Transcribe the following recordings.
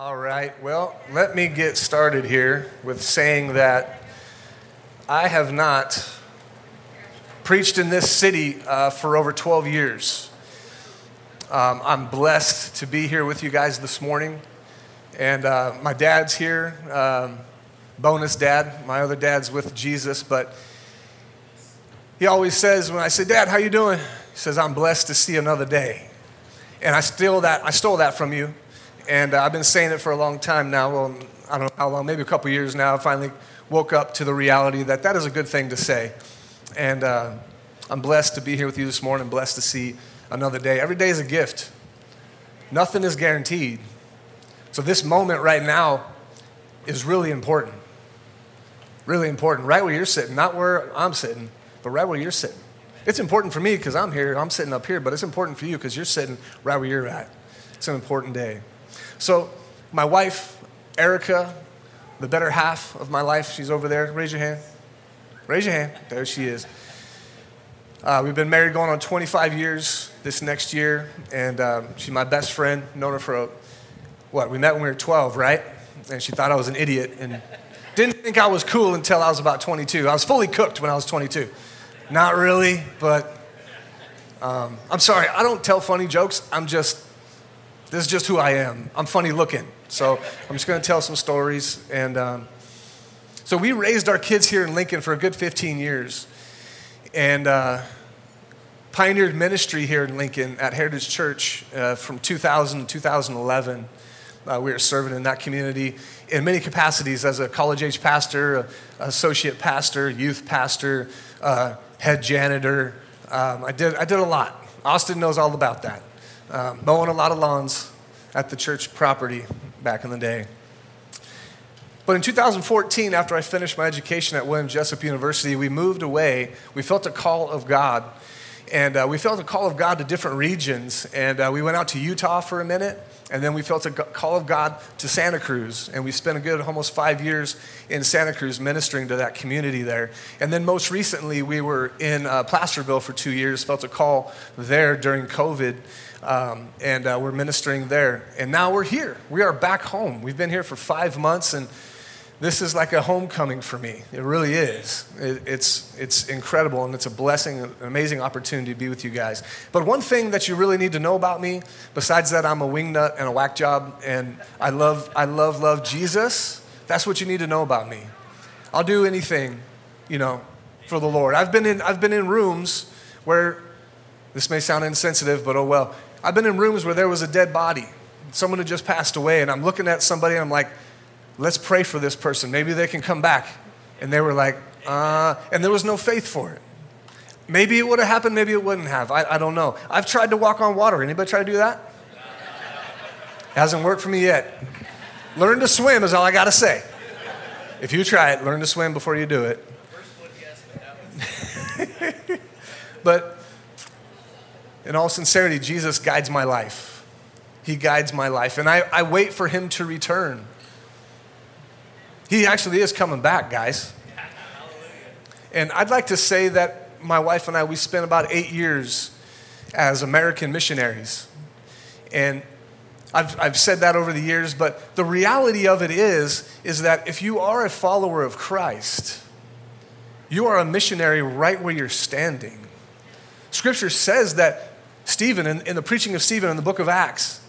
All right, well, let me get started here with saying that I have not preached in this city uh, for over 12 years. Um, I'm blessed to be here with you guys this morning. And uh, my dad's here, um, bonus dad. My other dad's with Jesus, but he always says when I say, "Dad, how you doing?" He says, "I'm blessed to see another day." And I steal that. I stole that from you, and uh, I've been saying it for a long time now. Well, I don't know how long, maybe a couple years now. I finally woke up to the reality that that is a good thing to say, and uh, I'm blessed to be here with you this morning. Blessed to see another day. Every day is a gift. Nothing is guaranteed. So this moment right now is really important. Really important. Right where you're sitting, not where I'm sitting, but right where you're sitting. It's important for me because I'm here, I'm sitting up here, but it's important for you because you're sitting right where you're at. It's an important day. So, my wife, Erica, the better half of my life, she's over there. Raise your hand. Raise your hand. There she is. Uh, we've been married going on 25 years this next year, and um, she's my best friend. Known her for a, what? We met when we were 12, right? And she thought I was an idiot and didn't think I was cool until I was about 22. I was fully cooked when I was 22. Not really, but um, I'm sorry. I don't tell funny jokes. I'm just, this is just who I am. I'm funny looking. So I'm just going to tell some stories. And um, so we raised our kids here in Lincoln for a good 15 years and uh, pioneered ministry here in Lincoln at Heritage Church uh, from 2000 to 2011. Uh, we were serving in that community in many capacities as a college age pastor, associate pastor, youth pastor, uh, head janitor. Um, I, did, I did a lot. Austin knows all about that. Um, mowing a lot of lawns at the church property back in the day. But in 2014, after I finished my education at William Jessup University, we moved away. We felt a call of God. And uh, we felt a call of God to different regions. And uh, we went out to Utah for a minute. And then we felt a call of God to Santa Cruz. And we spent a good almost five years in Santa Cruz ministering to that community there. And then most recently, we were in uh, Placerville for two years, felt a call there during COVID. Um, and uh, we're ministering there. And now we're here. We are back home. We've been here for five months. And this is like a homecoming for me. It really is. It, it's, it's incredible and it's a blessing, an amazing opportunity to be with you guys. But one thing that you really need to know about me, besides that I'm a wingnut and a whack job and I love, I love, love Jesus, that's what you need to know about me. I'll do anything, you know, for the Lord. I've been in, I've been in rooms where, this may sound insensitive, but oh well. I've been in rooms where there was a dead body. Someone had just passed away, and I'm looking at somebody and I'm like, let's pray for this person. Maybe they can come back. And they were like, uh, and there was no faith for it. Maybe it would have happened, maybe it wouldn't have. I, I don't know. I've tried to walk on water. Anybody try to do that? It Hasn't worked for me yet. Learn to swim is all I got to say. If you try it, learn to swim before you do it. but in all sincerity, Jesus guides my life. He guides my life. And I, I wait for him to return. He actually is coming back, guys. And I'd like to say that my wife and I, we spent about eight years as American missionaries. And I've, I've said that over the years, but the reality of it is, is that if you are a follower of Christ, you are a missionary right where you're standing. Scripture says that Stephen, in, in the preaching of Stephen in the book of Acts,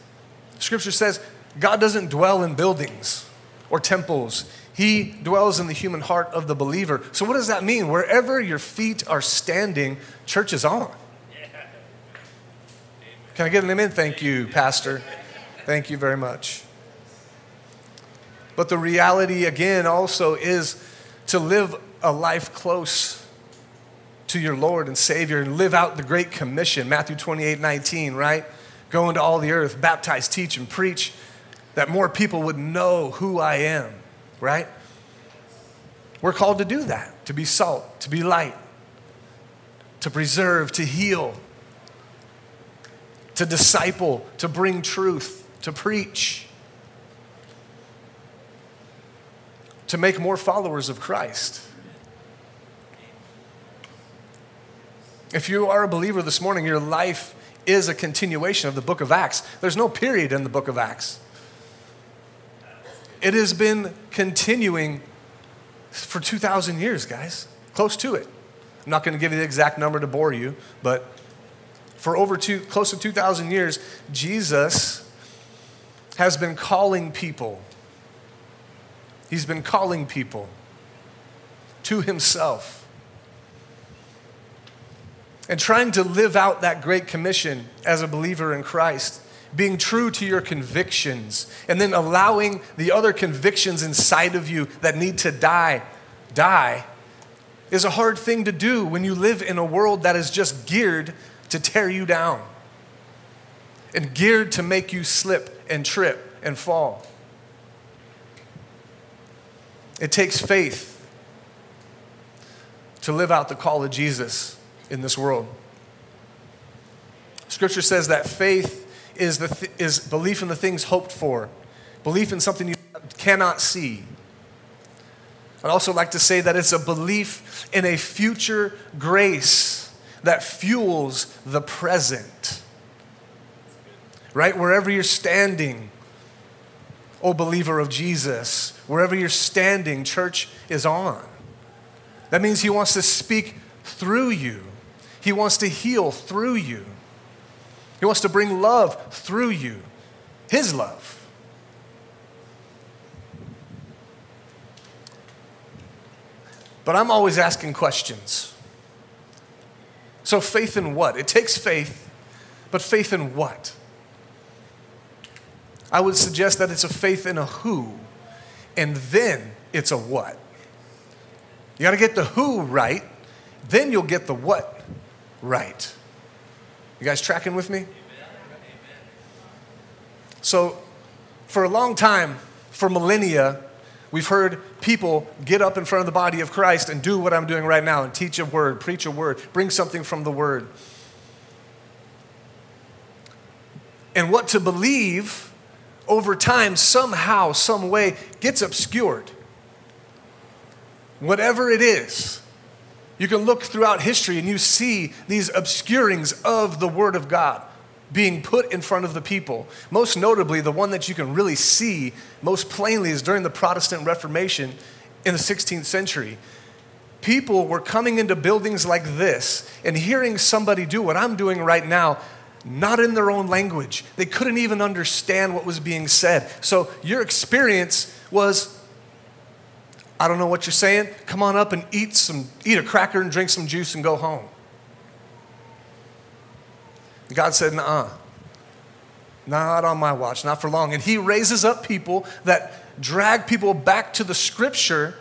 Scripture says God doesn't dwell in buildings or temples. He dwells in the human heart of the believer. So, what does that mean? Wherever your feet are standing, church is on. Can I get an amen? Thank you, Pastor. Thank you very much. But the reality, again, also is to live a life close to your Lord and Savior and live out the Great Commission, Matthew 28 19, right? Go into all the earth, baptize, teach, and preach that more people would know who I am right? We're called to do that, to be salt, to be light, to preserve, to heal, to disciple, to bring truth, to preach, to make more followers of Christ. If you are a believer this morning, your life is a continuation of the book of Acts. There's no period in the book of Acts. It has been continuing for 2,000 years, guys, close to it. I'm not going to give you the exact number to bore you, but for over two, close to 2,000 years, Jesus has been calling people. He's been calling people to himself and trying to live out that great commission as a believer in Christ, being true to your convictions, and then allowing the other convictions inside of you that need to die, die, is a hard thing to do when you live in a world that is just geared to tear you down and geared to make you slip and trip and fall. It takes faith to live out the call of Jesus in this world. Scripture says that faith is, the th- is belief in the things hoped for, belief in something you cannot see. I'd also like to say that it's a belief in a future grace that fuels the present. Right? Wherever you're standing, oh believer of Jesus, wherever you're standing, church is on. That means He wants to speak through you, He wants to heal through you, He wants to bring love through you, His love. But I'm always asking questions. So, faith in what? It takes faith, but faith in what? I would suggest that it's a faith in a who, and then it's a what. You got to get the who right, then you'll get the what right. You guys tracking with me? So, for a long time, for millennia, we've heard people get up in front of the body of Christ and do what I'm doing right now and teach a word, preach a word, bring something from the word. And what to believe over time, somehow, some way, gets obscured whatever it is. You can look throughout history and you see these obscurings of the Word of God being put in front of the people. Most notably, the one that you can really see most plainly is during the Protestant Reformation in the 16th century. People were coming into buildings like this and hearing somebody do what I'm doing right now, not in their own language. They couldn't even understand what was being said. So your experience was I don't know what you're saying. Come on up and eat some, eat a cracker and drink some juice and go home. God said, nah, not on my watch, not for long. And he raises up people that drag people back to the scripture,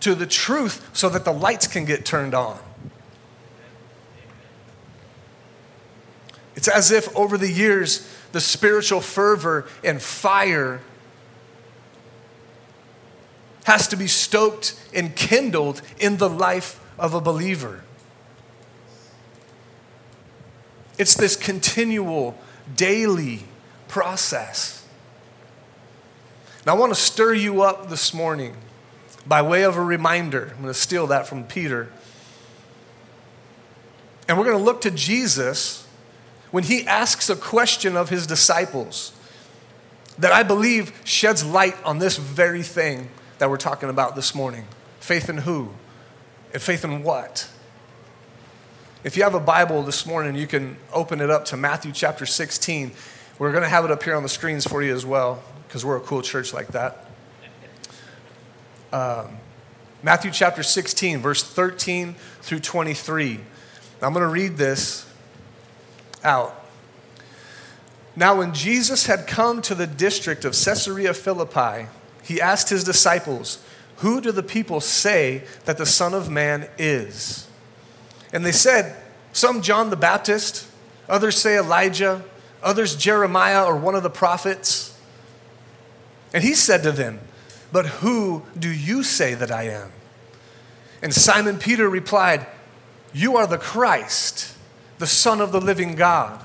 to the truth, so that the lights can get turned on. It's as if over the years, the spiritual fervor and fire has to be stoked and kindled in the life of a believer. It's this continual, daily process. Now, I want to stir you up this morning by way of a reminder. I'm going to steal that from Peter. And we're going to look to Jesus when he asks a question of his disciples that I believe sheds light on this very thing that we're talking about this morning. Faith in who? And faith in what? If you have a Bible this morning, you can open it up to Matthew chapter 16. We're going to have it up here on the screens for you as well, because we're a cool church like that. Um, Matthew chapter 16, verse 13 through 23. I'm going to read this out. Now, when Jesus had come to the district of Caesarea Philippi, he asked his disciples, Who do the people say that the Son of Man is? And they said, Some John the Baptist, others say Elijah, others Jeremiah or one of the prophets. And he said to them, But who do you say that I am? And Simon Peter replied, You are the Christ, the Son of the living God.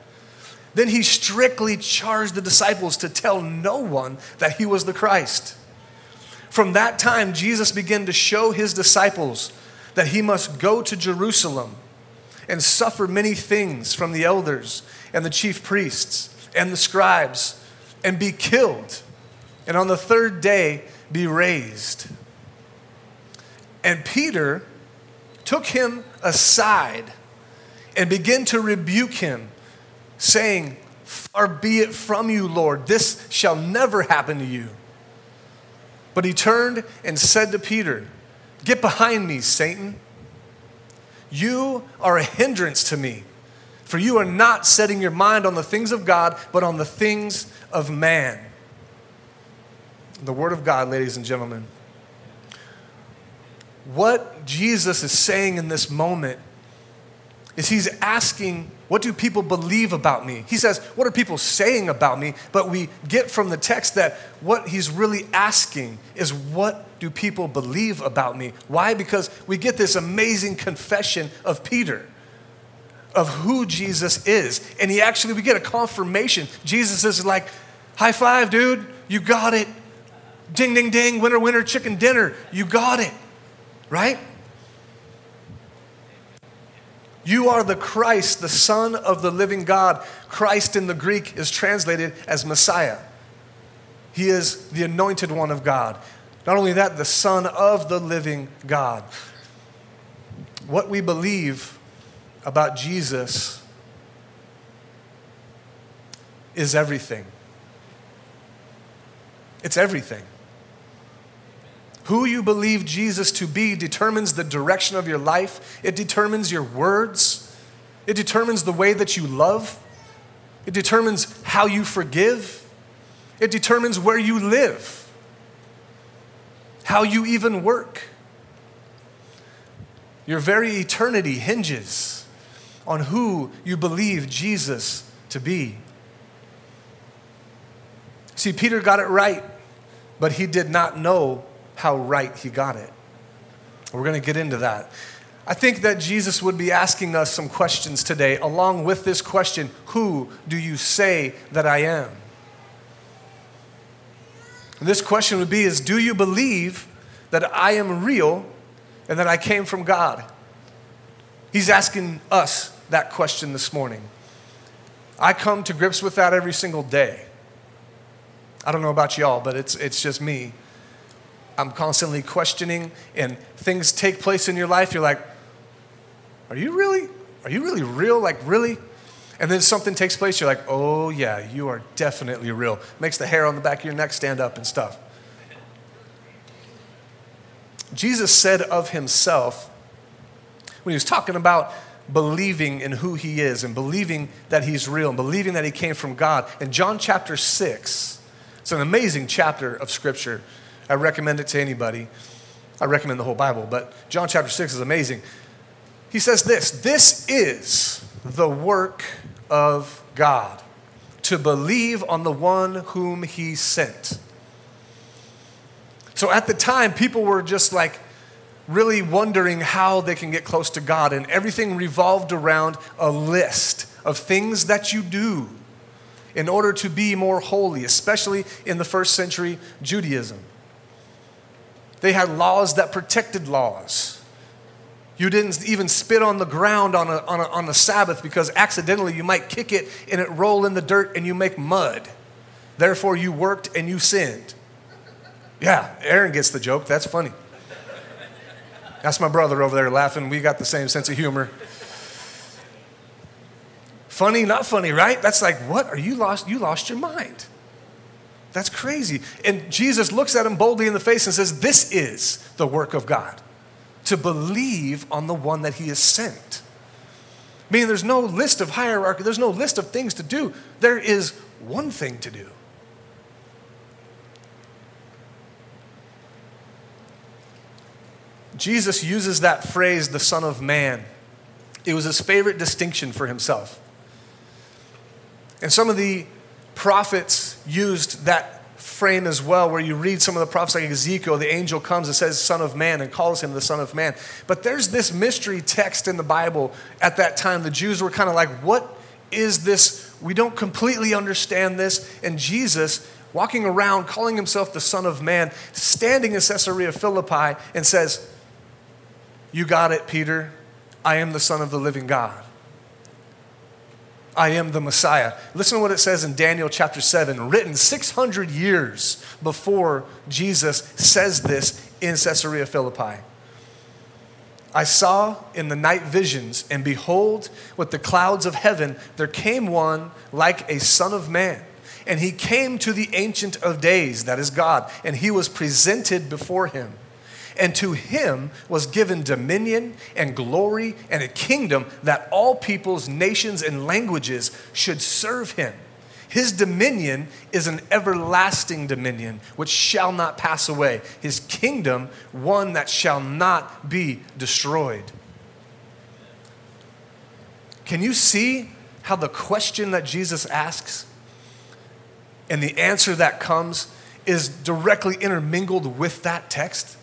Then he strictly charged the disciples to tell no one that he was the Christ. From that time, Jesus began to show his disciples that he must go to Jerusalem and suffer many things from the elders and the chief priests and the scribes and be killed, and on the third day be raised. And Peter took him aside and began to rebuke him, saying, Far be it from you, Lord, this shall never happen to you. But he turned and said to Peter, Get behind me, Satan. You are a hindrance to me, for you are not setting your mind on the things of God, but on the things of man. The Word of God, ladies and gentlemen. What Jesus is saying in this moment is he's asking, What do people believe about me? He says, What are people saying about me? But we get from the text that what he's really asking is, What do people believe about me? Why? Because we get this amazing confession of Peter of who Jesus is. And he actually, we get a confirmation. Jesus is like, High five, dude. You got it. Ding, ding, ding. Winner, winner, chicken dinner. You got it. Right? You are the Christ, the Son of the living God. Christ in the Greek is translated as Messiah. He is the anointed one of God. Not only that, the Son of the living God. What we believe about Jesus is everything. It's everything. Who you believe Jesus to be determines the direction of your life, it determines your words, it determines the way that you love, it determines how you forgive, it determines where you live, how you even work. Your very eternity hinges on who you believe Jesus to be. See, Peter got it right, but he did not know how right he got it. We're going to get into that. I think that Jesus would be asking us some questions today, along with this question Who do you say that I am? And this question would be is do you believe that I am real and that I came from God? He's asking us that question this morning. I come to grips with that every single day. I don't know about y'all, but it's, it's just me. I'm constantly questioning, and things take place in your life. You're like, are you really? Are you really real? Like, really? And then something takes place, you're like, oh, yeah, you are definitely real. Makes the hair on the back of your neck stand up and stuff. Jesus said of himself, when he was talking about believing in who he is and believing that he's real and believing that he came from God, in John chapter 6, it's an amazing chapter of Scripture. I recommend it to anybody. I recommend the whole Bible, but John chapter 6 is amazing. He says this This is the work of God, to believe on the one whom he sent. So at the time, people were just like really wondering how they can get close to God, and everything revolved around a list of things that you do in order to be more holy, especially in the first century Judaism. They had laws that protected laws. You didn't even spit on the ground on a, on a, on a Sabbath because accidentally you might kick it and it roll in the dirt and you make mud. Therefore, you worked and you sinned. Yeah, Aaron gets the joke. That's funny. That's my brother over there laughing. We got the same sense of humor. Funny, not funny, right? That's like, what? Are you lost? You lost your mind. That's crazy. And Jesus looks at him boldly in the face and says, This is the work of God, to believe on the one that he has sent. Meaning, there's no list of hierarchy, there's no list of things to do. There is one thing to do. Jesus uses that phrase, the Son of Man. It was his favorite distinction for himself. And some of the prophets used that frame as well, where you read some of the prophets like Ezekiel, the angel comes and says, Son of Man, and calls him the Son of Man. But there's this mystery text in the Bible at that time. The Jews were kind of like, What is this? We don't completely understand this. And Jesus, walking around, calling himself the Son of Man, standing in Caesarea Philippi, and says, You got it, Peter. I am the Son of the living God. I am the Messiah. Listen to what it says in Daniel chapter 7, written 600 years before Jesus says this in Caesarea Philippi. I saw in the night visions, and behold, with the clouds of heaven, there came one like a son of man. And he came to the Ancient of Days, that is God, and he was presented before him. And to him was given dominion and glory and a kingdom that all peoples, nations, and languages should serve him. His dominion is an everlasting dominion which shall not pass away. His kingdom, one that shall not be destroyed. Can you see how the question that Jesus asks and the answer that comes is directly intermingled with that text?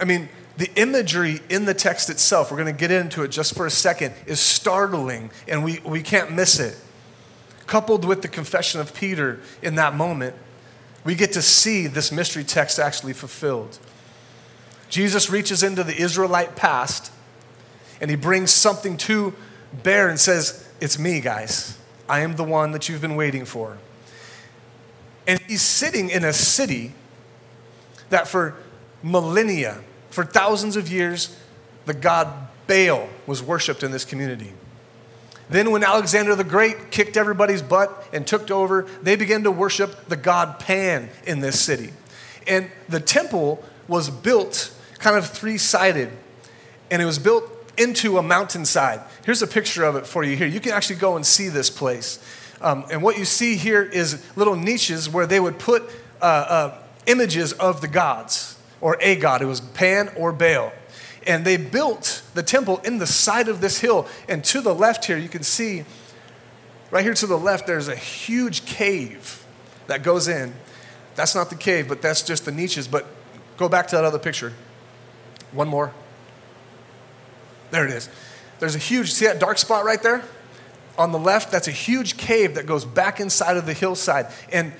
I mean, the imagery in the text itself, we're going to get into it just for a second, is startling and we, we can't miss it. Coupled with the confession of Peter in that moment, we get to see this mystery text actually fulfilled. Jesus reaches into the Israelite past and he brings something to bear and says, It's me, guys. I am the one that you've been waiting for. And he's sitting in a city that for millennia, for thousands of years, the god Baal was worshiped in this community. Then, when Alexander the Great kicked everybody's butt and took over, they began to worship the god Pan in this city. And the temple was built kind of three sided, and it was built into a mountainside. Here's a picture of it for you here. You can actually go and see this place. Um, and what you see here is little niches where they would put uh, uh, images of the gods or a god. It was Pan or Baal. And they built the temple in the side of this hill. And to the left here, you can see, right here to the left, there's a huge cave that goes in. That's not the cave, but that's just the niches. But go back to that other picture. One more. There it is. There's a huge, see that dark spot right there? On the left, that's a huge cave that goes back inside of the hillside. And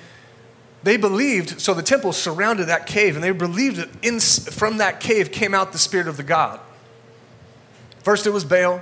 they believed, so the temple surrounded that cave, and they believed that in, from that cave came out the spirit of the God. First, it was Baal.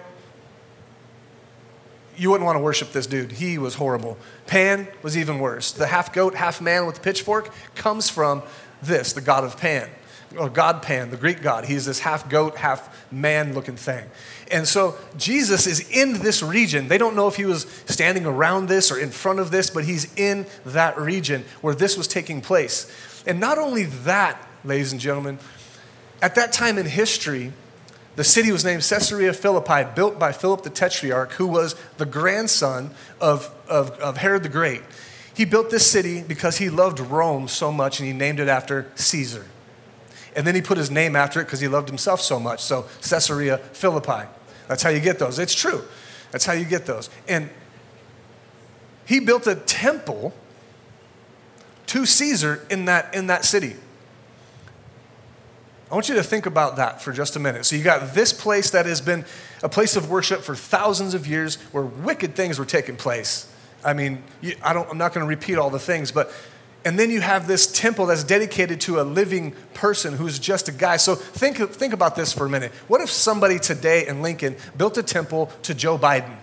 You wouldn't want to worship this dude. He was horrible. Pan was even worse. The half goat, half man with the pitchfork comes from this, the god of Pan, or God Pan, the Greek god. He's this half goat, half man looking thing. And so Jesus is in this region. They don't know if he was standing around this or in front of this, but he's in that region where this was taking place. And not only that, ladies and gentlemen, at that time in history, the city was named Caesarea Philippi, built by Philip the Tetrarch, who was the grandson of, of, of Herod the Great. He built this city because he loved Rome so much and he named it after Caesar. And then he put his name after it because he loved himself so much. So Caesarea Philippi. That's how you get those. It's true. That's how you get those. And he built a temple to Caesar in that, in that city. I want you to think about that for just a minute. So, you got this place that has been a place of worship for thousands of years where wicked things were taking place. I mean, you, I don't, I'm not going to repeat all the things, but and then you have this temple that's dedicated to a living person who's just a guy. So think, think about this for a minute. What if somebody today in Lincoln built a temple to Joe Biden?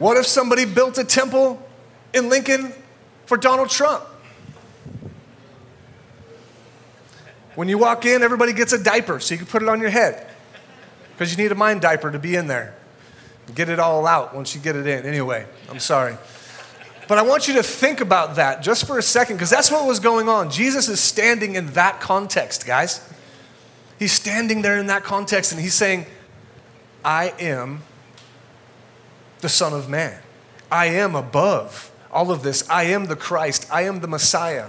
What if somebody built a temple in Lincoln for Donald Trump? When you walk in, everybody gets a diaper so you can put it on your head because you need a mind diaper to be in there. Get it all out once you get it in. Anyway, I'm sorry. But I want you to think about that just for a second because that's what was going on. Jesus is standing in that context, guys. He's standing there in that context and he's saying, I am the Son of Man. I am above all of this. I am the Christ. I am the Messiah.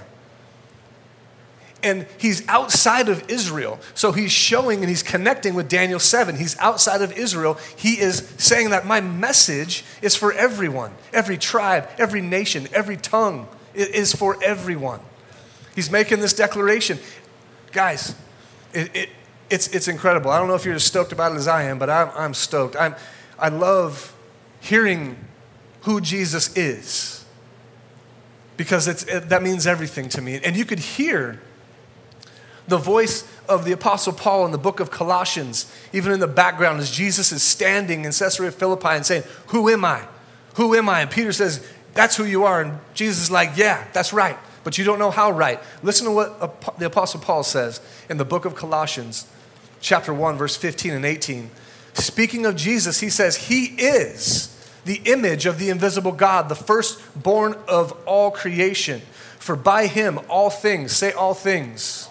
And he's outside of Israel. So he's showing and he's connecting with Daniel 7. He's outside of Israel. He is saying that my message is for everyone, every tribe, every nation, every tongue. It is for everyone. He's making this declaration. Guys, it, it, it's, it's incredible. I don't know if you're as stoked about it as I am, but I'm, I'm stoked. I'm, I love hearing who Jesus is because it's, it, that means everything to me. And you could hear the voice of the Apostle Paul in the book of Colossians, even in the background, as Jesus is standing in Caesarea Philippi and saying, Who am I? Who am I? And Peter says, That's who you are. And Jesus is like, Yeah, that's right. But you don't know how right. Listen to what the Apostle Paul says in the book of Colossians, chapter 1, verse 15 and 18. Speaking of Jesus, he says, He is the image of the invisible God, the firstborn of all creation. For by him all things, say all things,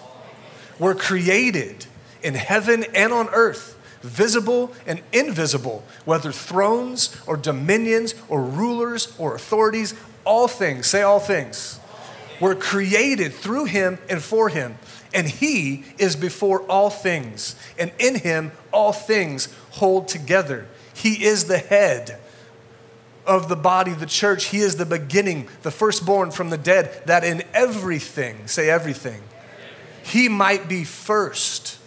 were created in heaven and on earth, visible and invisible, whether thrones or dominions or rulers or authorities, all things, say all things, were created through him and for him. And he is before all things, and in him all things hold together. He is the head of the body, the church. He is the beginning, the firstborn from the dead, that in everything, say everything, he might be first.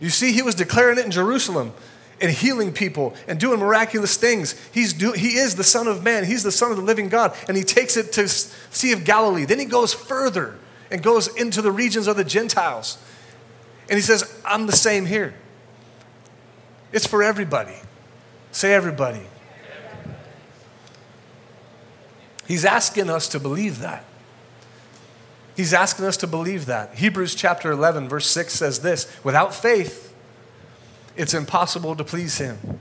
You see, he was declaring it in Jerusalem and healing people and doing miraculous things. He's do, he is the Son of Man, he's the Son of the living God, and he takes it to Sea of Galilee. Then he goes further and goes into the regions of the Gentiles. And he says, I'm the same here. It's for everybody. Say everybody. He's asking us to believe that. He's asking us to believe that. Hebrews chapter 11, verse 6 says this Without faith, it's impossible to please him.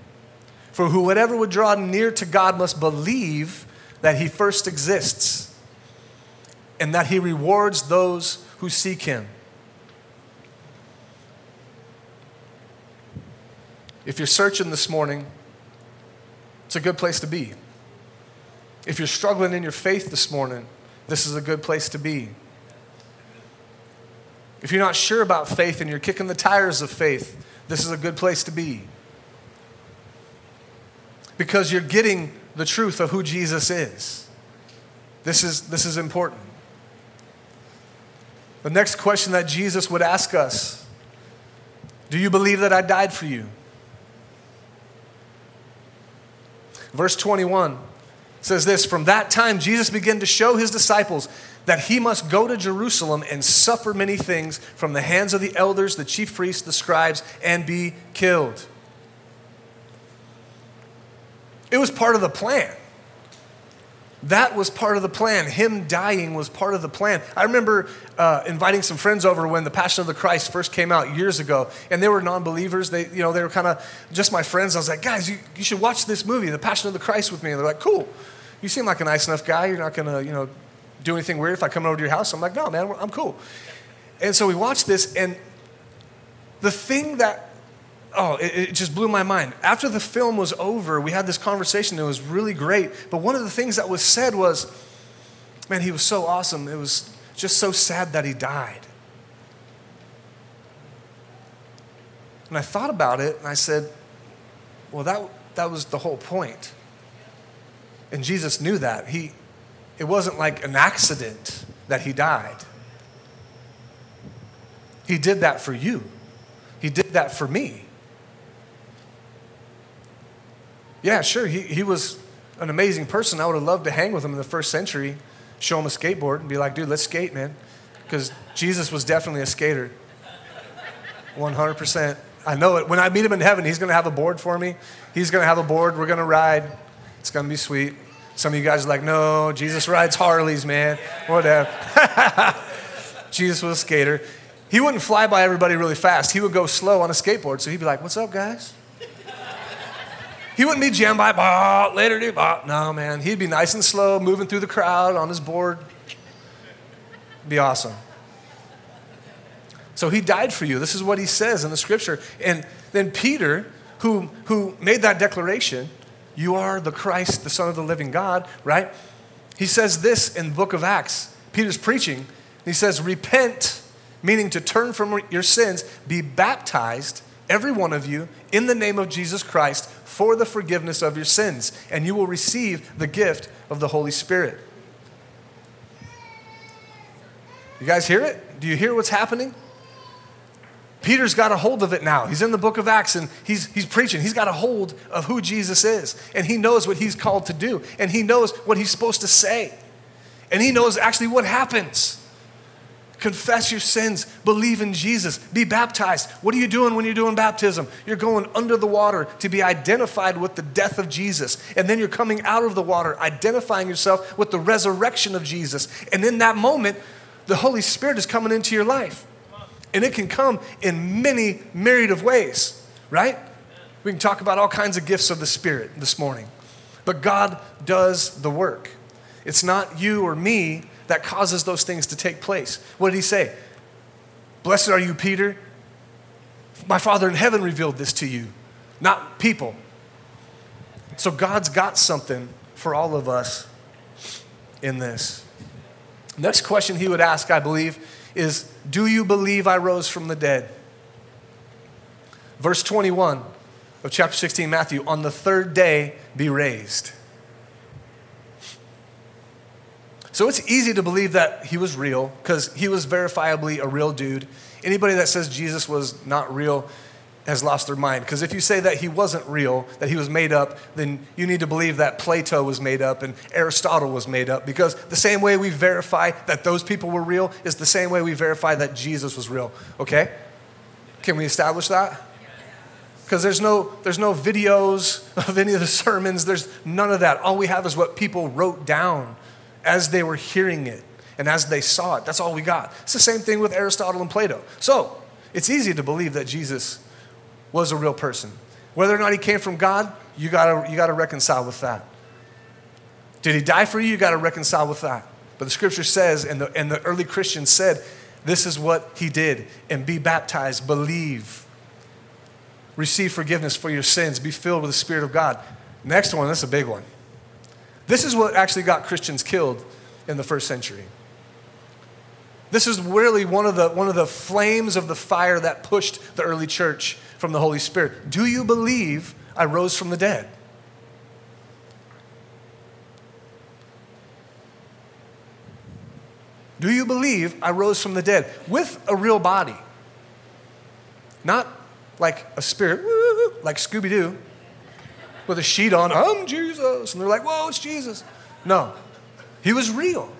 For whoever would draw near to God must believe that he first exists and that he rewards those who seek him. If you're searching this morning, it's a good place to be. If you're struggling in your faith this morning, this is a good place to be. If you're not sure about faith and you're kicking the tires of faith, this is a good place to be. Because you're getting the truth of who Jesus is. This is, this is important. The next question that Jesus would ask us Do you believe that I died for you? Verse 21 says this From that time, Jesus began to show his disciples that he must go to Jerusalem and suffer many things from the hands of the elders, the chief priests, the scribes, and be killed. It was part of the plan. That was part of the plan. Him dying was part of the plan. I remember uh, inviting some friends over when the Passion of the Christ first came out years ago, and they were non-believers. They, you know, they were kind of just my friends. I was like, guys, you, you should watch this movie, The Passion of the Christ, with me. And they're like, cool. You seem like a nice enough guy. You're not gonna, you know, do anything weird if I come over to your house. I'm like, no, man, I'm cool. And so we watched this, and the thing that oh, it, it, just blew my mind. After the film was over, we had this conversation It was really great. But one of the things that was said was, man, he was so awesome. It was just so sad that he died. And I thought about it and I said, well, that, that was the whole point. And Jesus knew that. He, it wasn't like an accident that he died. He did that for you. He did that for me. Yeah, sure. He, he was an amazing person. I would have loved to hang with him in the first century, show him a skateboard, and be like, dude, let's skate, man. Because Jesus was definitely a skater. 100%. I know it. When I meet him in heaven, he's going to have a board for me. He's going to have a board. We're going to ride. It's going to be sweet. Some of you guys are like, no, Jesus rides Harleys, man. Whatever. Jesus was a skater. He wouldn't fly by everybody really fast. He would go slow on a skateboard. So he'd be like, what's up, guys? He wouldn't be jammed by, bah, later, dude, bah. No, man. He'd be nice and slow, moving through the crowd on his board. Be awesome. So he died for you. This is what he says in the scripture. And then Peter, who, who made that declaration, you are the Christ, the Son of the living God, right? He says this in the book of Acts. Peter's preaching. He says, Repent, meaning to turn from your sins, be baptized, every one of you, in the name of Jesus Christ for the forgiveness of your sins, and you will receive the gift of the Holy Spirit. You guys hear it? Do you hear what's happening? Peter's got a hold of it now. He's in the book of Acts and he's, he's preaching. He's got a hold of who Jesus is. And he knows what he's called to do. And he knows what he's supposed to say. And he knows actually what happens. Confess your sins, believe in Jesus, be baptized. What are you doing when you're doing baptism? You're going under the water to be identified with the death of Jesus. And then you're coming out of the water, identifying yourself with the resurrection of Jesus. And in that moment, the Holy Spirit is coming into your life. And it can come in many myriad of ways, right? We can talk about all kinds of gifts of the Spirit this morning. But God does the work. It's not you or me that causes those things to take place. What did he say? Blessed are you, Peter. My Father in heaven revealed this to you, not people. So God's got something for all of us in this. Next question he would ask, I believe, is Do you believe I rose from the dead? Verse 21 of chapter 16, Matthew, on the third day be raised. So it's easy to believe that he was real because he was verifiably a real dude. Anybody that says Jesus was not real has lost their mind. Because if you say that he wasn't real, that he was made up, then you need to believe that Plato was made up and Aristotle was made up. Because the same way we verify that those people were real is the same way we verify that Jesus was real. Okay? Can we establish that? Because there's no, there's no videos of any of the sermons, there's none of that. All we have is what people wrote down as they were hearing it and as they saw it. That's all we got. It's the same thing with Aristotle and Plato. So, it's easy to believe that Jesus was a real person. Whether or not he came from God, you gotta, you gotta reconcile with that. Did he die for you? You gotta reconcile with that. But the scripture says, and the, and the early Christians said, this is what he did. And be baptized, believe, receive forgiveness for your sins, be filled with the Spirit of God. Next one, that's a big one. This is what actually got Christians killed in the first century. This is really one of the, one of the flames of the fire that pushed the early church from the Holy Spirit. Do you believe I rose from the dead? Do you believe I rose from the dead with a real body? Not like a spirit, like Scooby Doo, with a sheet on, I'm Jesus. And they're like, whoa, it's Jesus. No, he was real.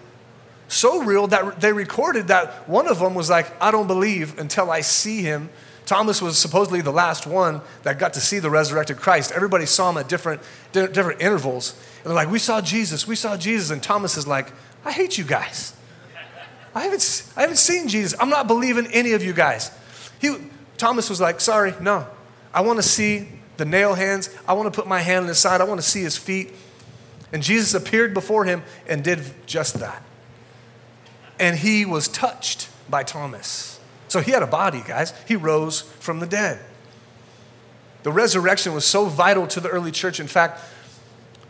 So real that they recorded that one of them was like, I don't believe until I see him Thomas was supposedly the last one that got to see the resurrected Christ. Everybody saw him at different, different intervals. And they're like, We saw Jesus, we saw Jesus. And Thomas is like, I hate you guys. I haven't, I haven't seen Jesus. I'm not believing any of you guys. He, Thomas was like, Sorry, no. I want to see the nail hands. I want to put my hand in his side. I want to see his feet. And Jesus appeared before him and did just that. And he was touched by Thomas. So he had a body, guys. He rose from the dead. The resurrection was so vital to the early church. In fact,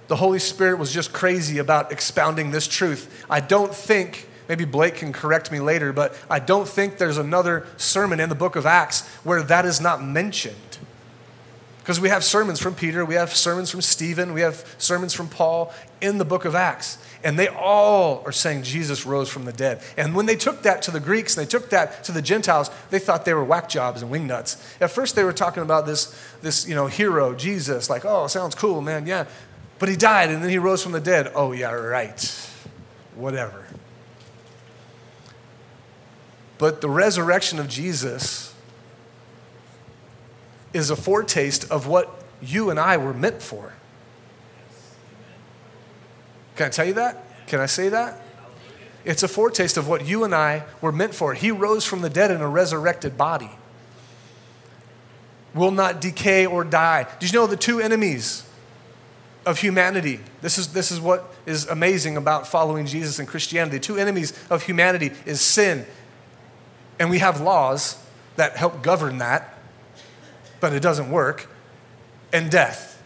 the Holy Spirit was just crazy about expounding this truth. I don't think, maybe Blake can correct me later, but I don't think there's another sermon in the book of Acts where that is not mentioned. Because we have sermons from Peter, we have sermons from Stephen, we have sermons from Paul in the book of Acts. And they all are saying Jesus rose from the dead. And when they took that to the Greeks they took that to the Gentiles, they thought they were whack jobs and wingnuts. At first, they were talking about this, this you know, hero, Jesus, like, oh, sounds cool, man, yeah. But he died and then he rose from the dead. Oh, yeah, right. Whatever. But the resurrection of Jesus is a foretaste of what you and I were meant for. Can I tell you that? Can I say that? It's a foretaste of what you and I were meant for. He rose from the dead in a resurrected body. Will not decay or die. Did you know the two enemies of humanity? This is, this is what is amazing about following Jesus and Christianity. Two enemies of humanity is sin. And we have laws that help govern that, but it doesn't work, and death.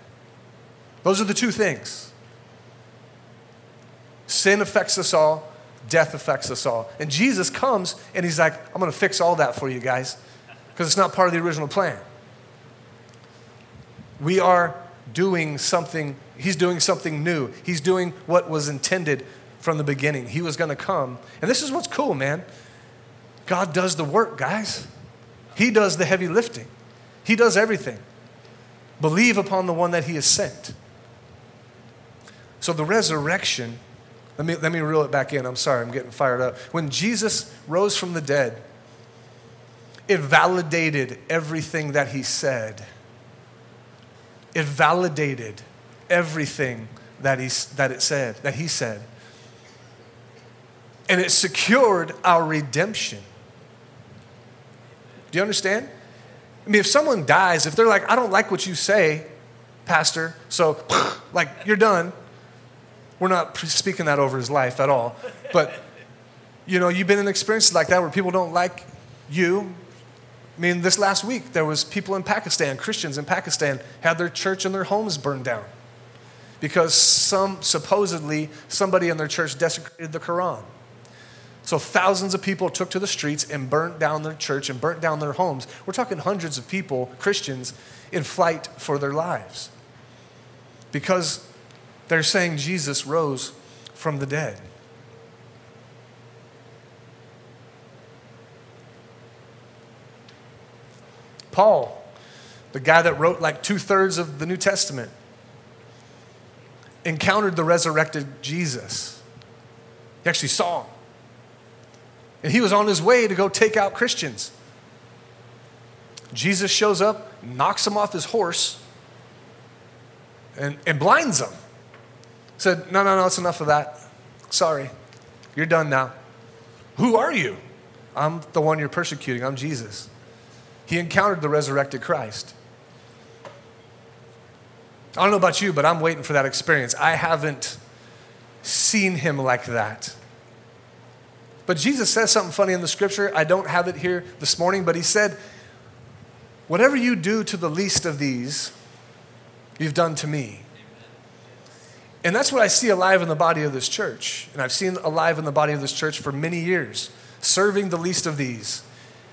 Those are the two things. Sin affects us all, death affects us all. And Jesus comes and he's like, I'm going to fix all that for you guys because it's not part of the original plan. We are doing something, he's doing something new. He's doing what was intended from the beginning. He was going to come. And this is what's cool, man. God does the work, guys. He does the heavy lifting, He does everything. Believe upon the one that He has sent. So the resurrection, let me, let me reel it back in. I'm sorry, I'm getting fired up. When Jesus rose from the dead, it validated everything that He said. It validated everything that, he, that it said, that He said. And it secured our redemption. Do you understand? I mean, if someone dies, if they're like, I don't like what you say, Pastor, so like, you're done. We're not speaking that over his life at all. But, you know, you've been in experiences like that where people don't like you. I mean, this last week, there was people in Pakistan, Christians in Pakistan, had their church and their homes burned down because some, supposedly, somebody in their church desecrated the Quran. So thousands of people took to the streets and burnt down their church and burnt down their homes. We're talking hundreds of people, Christians, in flight for their lives. Because they're saying Jesus rose from the dead. Paul, the guy that wrote like two thirds of the New Testament, encountered the resurrected Jesus. He actually saw him. And he was on his way to go take out Christians. Jesus shows up, knocks him off his horse, and, and blinds him. Said, No, no, no, it's enough of that. Sorry, you're done now. Who are you? I'm the one you're persecuting. I'm Jesus. He encountered the resurrected Christ. I don't know about you, but I'm waiting for that experience. I haven't seen him like that. But Jesus says something funny in the scripture. I don't have it here this morning, but he said, Whatever you do to the least of these, you've done to me. And that's what I see alive in the body of this church. And I've seen alive in the body of this church for many years, serving the least of these.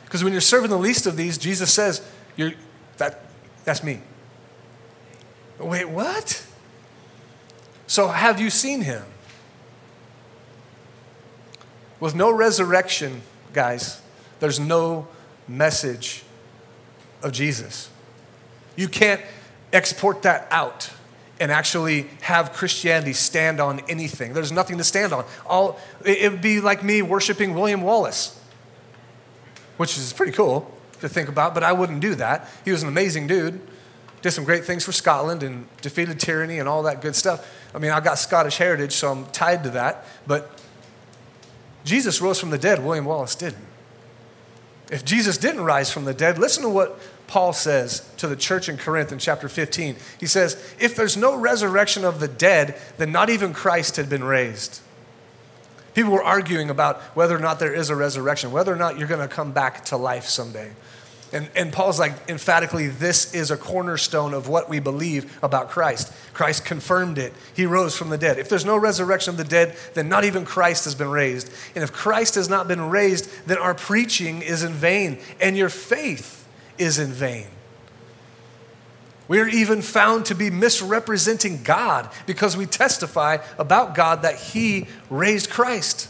Because when you're serving the least of these, Jesus says, you're, that, that's me. Wait, what? So have you seen him? With no resurrection, guys, there's no message of Jesus. You can't export that out and actually have Christianity stand on anything. There's nothing to stand on. All, it would be like me worshiping William Wallace, which is pretty cool to think about, but I wouldn't do that. He was an amazing dude, did some great things for Scotland and defeated tyranny and all that good stuff. I mean, I've got Scottish heritage, so I'm tied to that, but Jesus rose from the dead, William Wallace didn't. If Jesus didn't rise from the dead, listen to what Paul says to the church in Corinth in chapter 15. He says, If there's no resurrection of the dead, then not even Christ had been raised. People were arguing about whether or not there is a resurrection, whether or not you're going to come back to life someday. And, and Paul's like, emphatically, this is a cornerstone of what we believe about Christ. Christ confirmed it. He rose from the dead. If there's no resurrection of the dead, then not even Christ has been raised. And if Christ has not been raised, then our preaching is in vain and your faith is in vain. We are even found to be misrepresenting God because we testify about God that He raised Christ,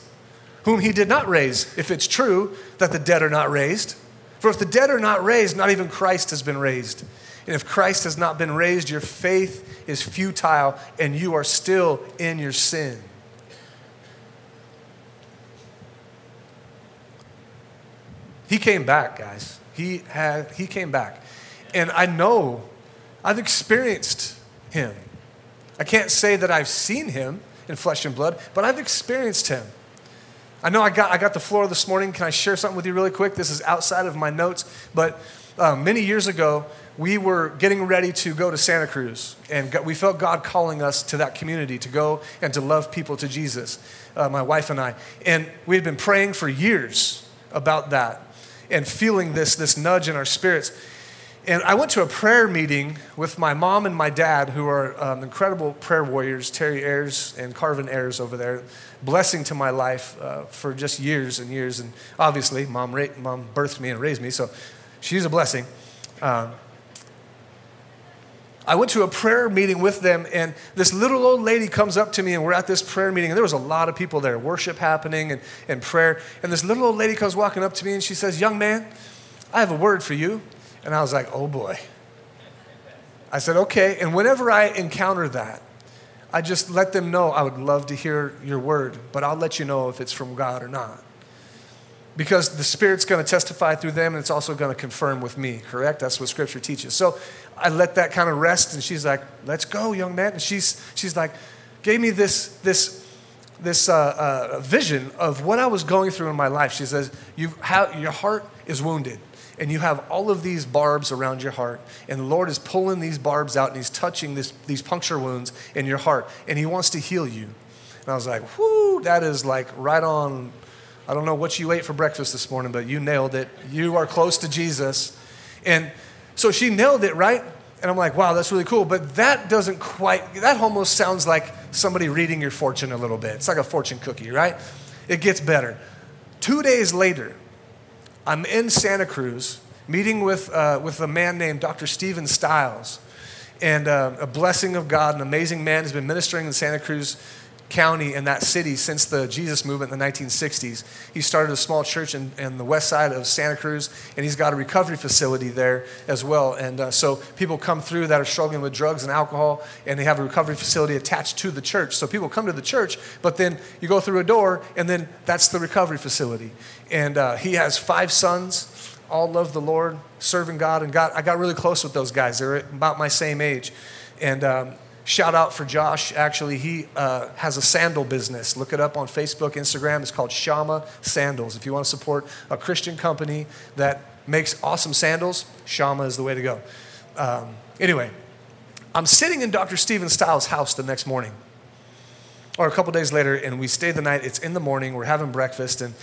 whom He did not raise, if it's true that the dead are not raised. For if the dead are not raised, not even Christ has been raised. And if Christ has not been raised, your faith is futile and you are still in your sin. He came back, guys. He had he came back. And I know I've experienced him. I can't say that I've seen him in flesh and blood, but I've experienced him. I know I got, I got the floor this morning. Can I share something with you really quick? This is outside of my notes, but uh, many years ago, we were getting ready to go to Santa Cruz, and we felt God calling us to that community to go and to love people to Jesus, uh, my wife and I. And we had been praying for years about that and feeling this, this nudge in our spirits. And I went to a prayer meeting with my mom and my dad, who are um, incredible prayer warriors, Terry Ayers and Carvin Ayers over there, blessing to my life uh, for just years and years. And obviously, mom, ra- mom birthed me and raised me, so she's a blessing. Um, I went to a prayer meeting with them, and this little old lady comes up to me, and we're at this prayer meeting, and there was a lot of people there, worship happening and, and prayer. And this little old lady comes walking up to me, and she says, Young man, I have a word for you. And I was like, Oh boy. I said, Okay. And whenever I encounter that, I just let them know I would love to hear your word, but I'll let you know if it's from God or not. Because the Spirit's going to testify through them, and it's also going to confirm with me, correct? That's what Scripture teaches. So I let that kind of rest, and she's like, "Let's go, young man." And she's she's like, gave me this this this uh, uh, vision of what I was going through in my life. She says, "You have your heart is wounded." And you have all of these barbs around your heart, and the Lord is pulling these barbs out and He's touching this, these puncture wounds in your heart, and He wants to heal you. And I was like, whoo, that is like right on. I don't know what you ate for breakfast this morning, but you nailed it. You are close to Jesus. And so she nailed it, right? And I'm like, wow, that's really cool. But that doesn't quite, that almost sounds like somebody reading your fortune a little bit. It's like a fortune cookie, right? It gets better. Two days later, I'm in Santa Cruz meeting with, uh, with a man named Dr. Stephen Stiles. And uh, a blessing of God, an amazing man, has been ministering in Santa Cruz county and that city since the Jesus movement in the 1960s. He started a small church in, in the west side of Santa Cruz, and he's got a recovery facility there as well. And uh, so people come through that are struggling with drugs and alcohol, and they have a recovery facility attached to the church. So people come to the church, but then you go through a door, and then that's the recovery facility. And uh, he has five sons all love the Lord, serving God, and got, I got really close with those guys. They're about my same age. And um, Shout out for Josh. Actually, he uh, has a sandal business. Look it up on Facebook, Instagram. It's called Shama Sandals. If you want to support a Christian company that makes awesome sandals, Shama is the way to go. Um, anyway, I'm sitting in Dr. Steven Stiles' house the next morning, or a couple days later, and we stay the night. It's in the morning. We're having breakfast, and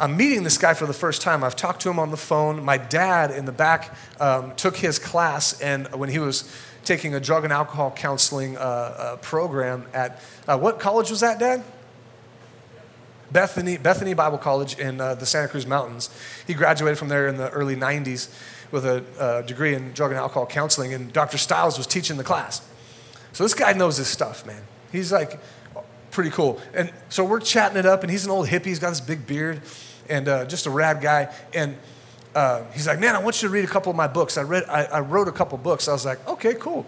I'm meeting this guy for the first time. I've talked to him on the phone. My dad in the back um, took his class, and when he was taking a drug and alcohol counseling uh, uh, program at uh, what college was that, Dad? Bethany, Bethany Bible College in uh, the Santa Cruz Mountains. He graduated from there in the early 90s with a uh, degree in drug and alcohol counseling, and Dr. Stiles was teaching the class. So this guy knows his stuff, man. He's like pretty cool. And so we're chatting it up, and he's an old hippie. He's got this big beard and uh, just a rad guy. And uh, he's like, man, I want you to read a couple of my books. I, read, I, I wrote a couple books. I was like, okay, cool.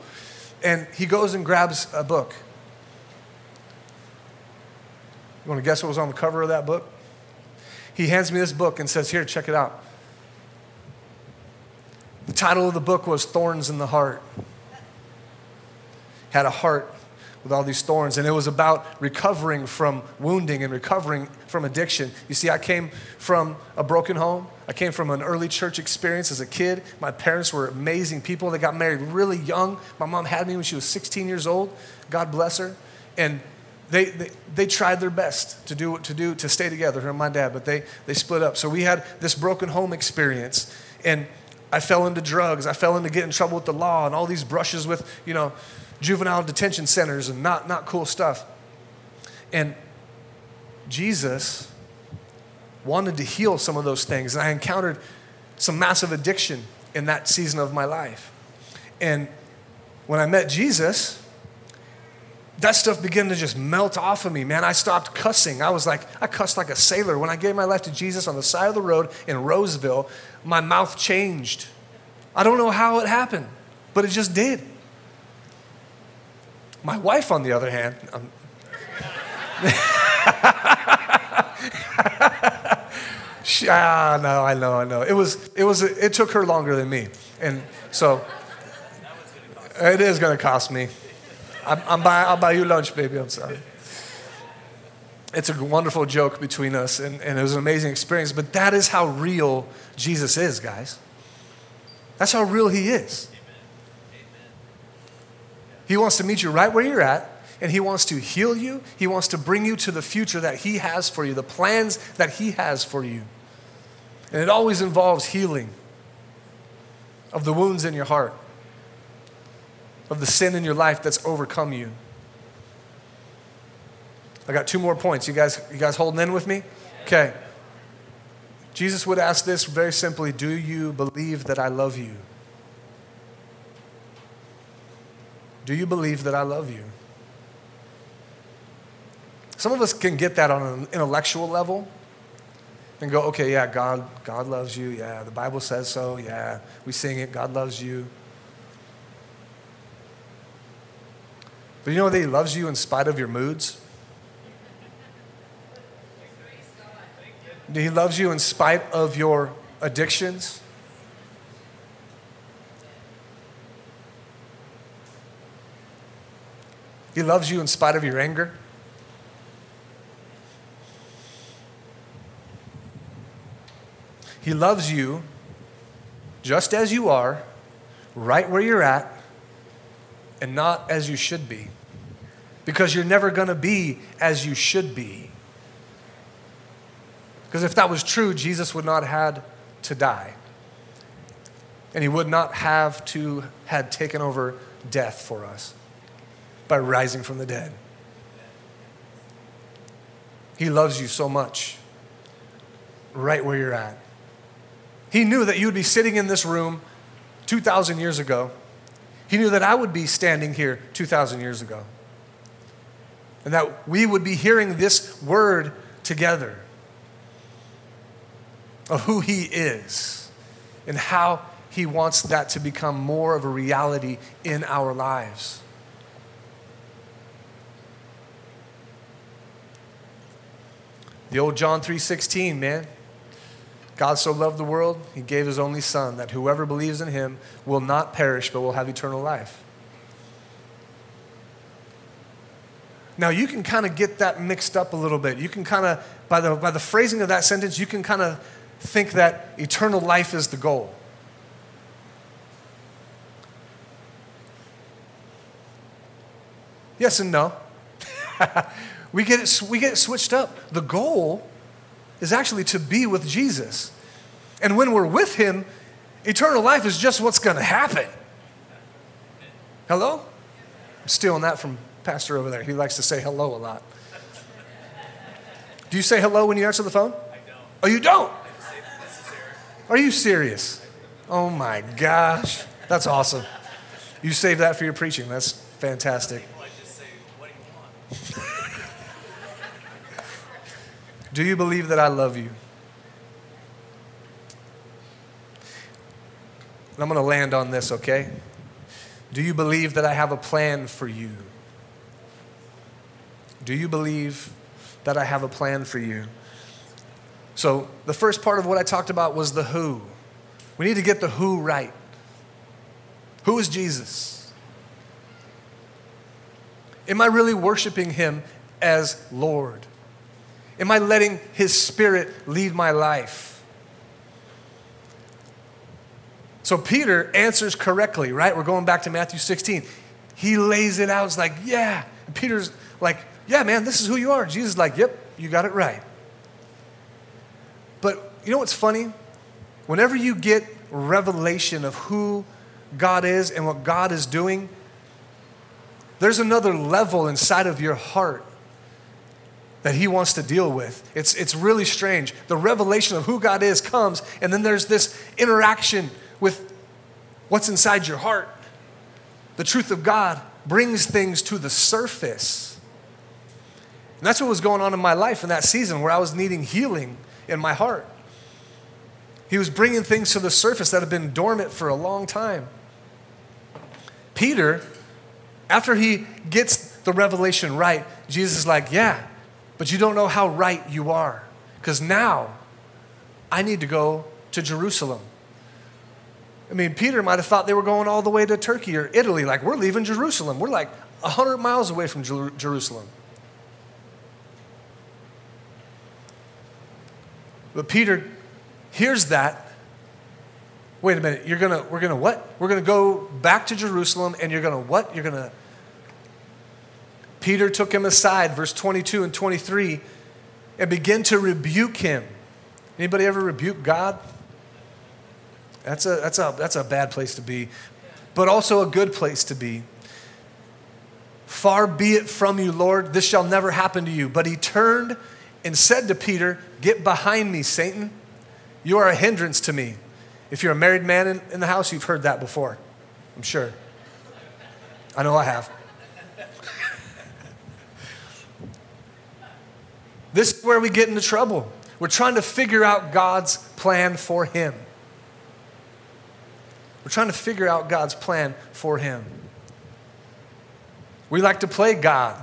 And he goes and grabs a book. You want to guess what was on the cover of that book? He hands me this book and says, Here, check it out. The title of the book was Thorns in the Heart. Had a heart with all these thorns. And it was about recovering from wounding and recovering from addiction. You see, I came from a broken home. I came from an early church experience as a kid. My parents were amazing people. They got married really young. My mom had me when she was 16 years old. God bless her. And they, they, they, tried their best to do to do to stay together, her and my dad, but they, they split up. So we had this broken home experience. And I fell into drugs. I fell into getting in trouble with the law and all these brushes with, you know, juvenile detention centers and not, not cool stuff. And Jesus wanted to heal some of those things. And I encountered some massive addiction in that season of my life. And when I met Jesus, that stuff began to just melt off of me, man. I stopped cussing. I was like, I cussed like a sailor. When I gave my life to Jesus on the side of the road in Roseville, my mouth changed. I don't know how it happened, but it just did. My wife, on the other hand, um, she, ah, no, I know, I know. It was, it was, it took her longer than me, and so it is going to cost me. I'm, I'm buy, I'll buy you lunch, baby. I'm sorry. It's a wonderful joke between us, and, and it was an amazing experience. But that is how real Jesus is, guys. That's how real He is. He wants to meet you right where you're at, and He wants to heal you. He wants to bring you to the future that He has for you, the plans that He has for you. And it always involves healing. of the wounds in your heart, of the sin in your life that's overcome you. I got two more points. You guys, you guys holding in with me? Okay. Jesus would ask this very simply Do you believe that I love you? Do you believe that I love you? Some of us can get that on an intellectual level and go, okay, yeah, God, God loves you. Yeah, the Bible says so. Yeah, we sing it. God loves you. But you know that He loves you in spite of your moods? He loves you in spite of your addictions. He loves you in spite of your anger. He loves you just as you are, right where you're at, and not as you should be. Because you're never going to be as you should be. Because if that was true, Jesus would not have had to die. And he would not have to had taken over death for us by rising from the dead. He loves you so much right where you're at. He knew that you would be sitting in this room 2,000 years ago. He knew that I would be standing here 2,000 years ago. And that we would be hearing this word together of who He is and how He wants that to become more of a reality in our lives. The old John 3:16, man. God so loved the world, he gave his only son that whoever believes in him will not perish but will have eternal life. Now, you can kind of get that mixed up a little bit. You can kind of, by the, by the phrasing of that sentence, you can kind of think that eternal life is the goal. Yes and no. we, get it, we get it switched up. The goal is actually to be with Jesus. And when we're with Him, eternal life is just what's going to happen. Hello? I'm stealing that from Pastor over there. He likes to say hello a lot. Do you say hello when you answer the phone? I don't. Oh, you don't? Are you serious? Oh my gosh. That's awesome. You save that for your preaching. That's fantastic. Do you believe that I love you? And I'm going to land on this, okay? Do you believe that I have a plan for you? Do you believe that I have a plan for you? So, the first part of what I talked about was the who. We need to get the who right. Who is Jesus? Am I really worshiping him as Lord? Am I letting His Spirit lead my life? So Peter answers correctly, right? We're going back to Matthew 16. He lays it out. It's like, yeah. And Peter's like, yeah, man, this is who you are. Jesus is like, yep, you got it right. But you know what's funny? Whenever you get revelation of who God is and what God is doing, there's another level inside of your heart that he wants to deal with. It's, it's really strange. The revelation of who God is comes, and then there's this interaction with what's inside your heart. The truth of God brings things to the surface. And that's what was going on in my life in that season where I was needing healing in my heart. He was bringing things to the surface that had been dormant for a long time. Peter, after he gets the revelation right, Jesus is like, Yeah, but you don't know how right you are. Because now I need to go to Jerusalem. I mean, Peter might have thought they were going all the way to Turkey or Italy. Like, we're leaving Jerusalem. We're like 100 miles away from Jer- Jerusalem. But Peter hears that. Wait a minute, you're gonna, we're gonna what? We're gonna go back to Jerusalem and you're gonna what? You're gonna Peter took him aside, verse 22 and 23, and began to rebuke him. Anybody ever rebuke God? That's a, that's, a, that's a bad place to be, but also a good place to be. Far be it from you, Lord, this shall never happen to you. But he turned and said to Peter, Get behind me, Satan. You are a hindrance to me. If you're a married man in, in the house, you've heard that before, I'm sure. I know I have. This is where we get into trouble. We're trying to figure out God's plan for him. We're trying to figure out God's plan for him. We like to play God.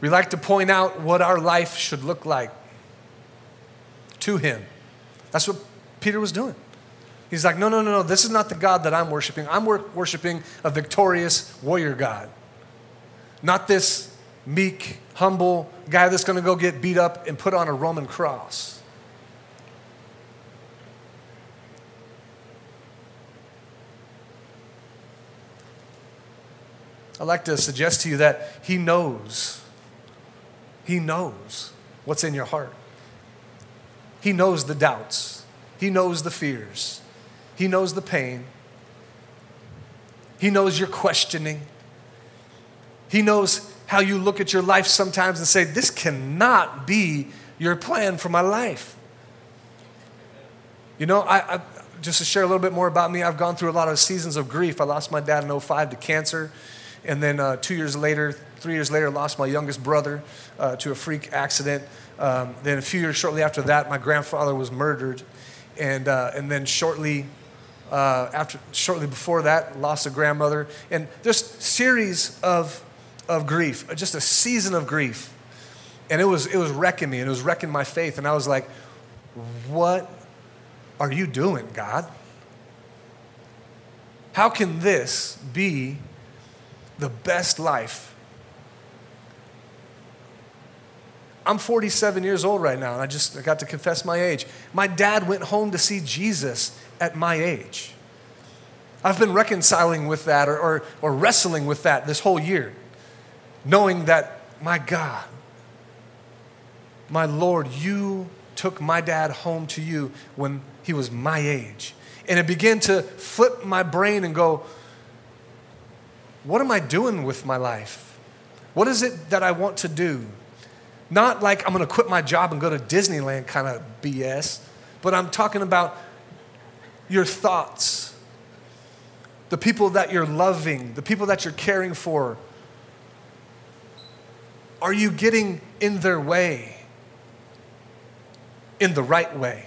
We like to point out what our life should look like to him. That's what Peter was doing. He's like, no, no, no, no, this is not the God that I'm worshiping. I'm wor- worshiping a victorious warrior God, not this meek, humble guy that's going to go get beat up and put on a Roman cross. I'd like to suggest to you that he knows. He knows what's in your heart. He knows the doubts. He knows the fears. He knows the pain. He knows your questioning. He knows how you look at your life sometimes and say, This cannot be your plan for my life. You know, I, I, just to share a little bit more about me, I've gone through a lot of seasons of grief. I lost my dad in 05 to cancer. And then uh, two years later, three years later, lost my youngest brother uh, to a freak accident. Um, then a few years shortly after that, my grandfather was murdered. And, uh, and then shortly uh, after, shortly before that, lost a grandmother. And there's series of, of grief, just a season of grief. And it was, it was wrecking me, and it was wrecking my faith. And I was like, what are you doing, God? How can this be the best life. I'm 47 years old right now, and I just I got to confess my age. My dad went home to see Jesus at my age. I've been reconciling with that or, or, or wrestling with that this whole year, knowing that, my God, my Lord, you took my dad home to you when he was my age. And it began to flip my brain and go, what am I doing with my life? What is it that I want to do? Not like I'm to quit my job and go to Disneyland kind of BS, but I'm talking about your thoughts, the people that you're loving, the people that you're caring for. Are you getting in their way in the right way?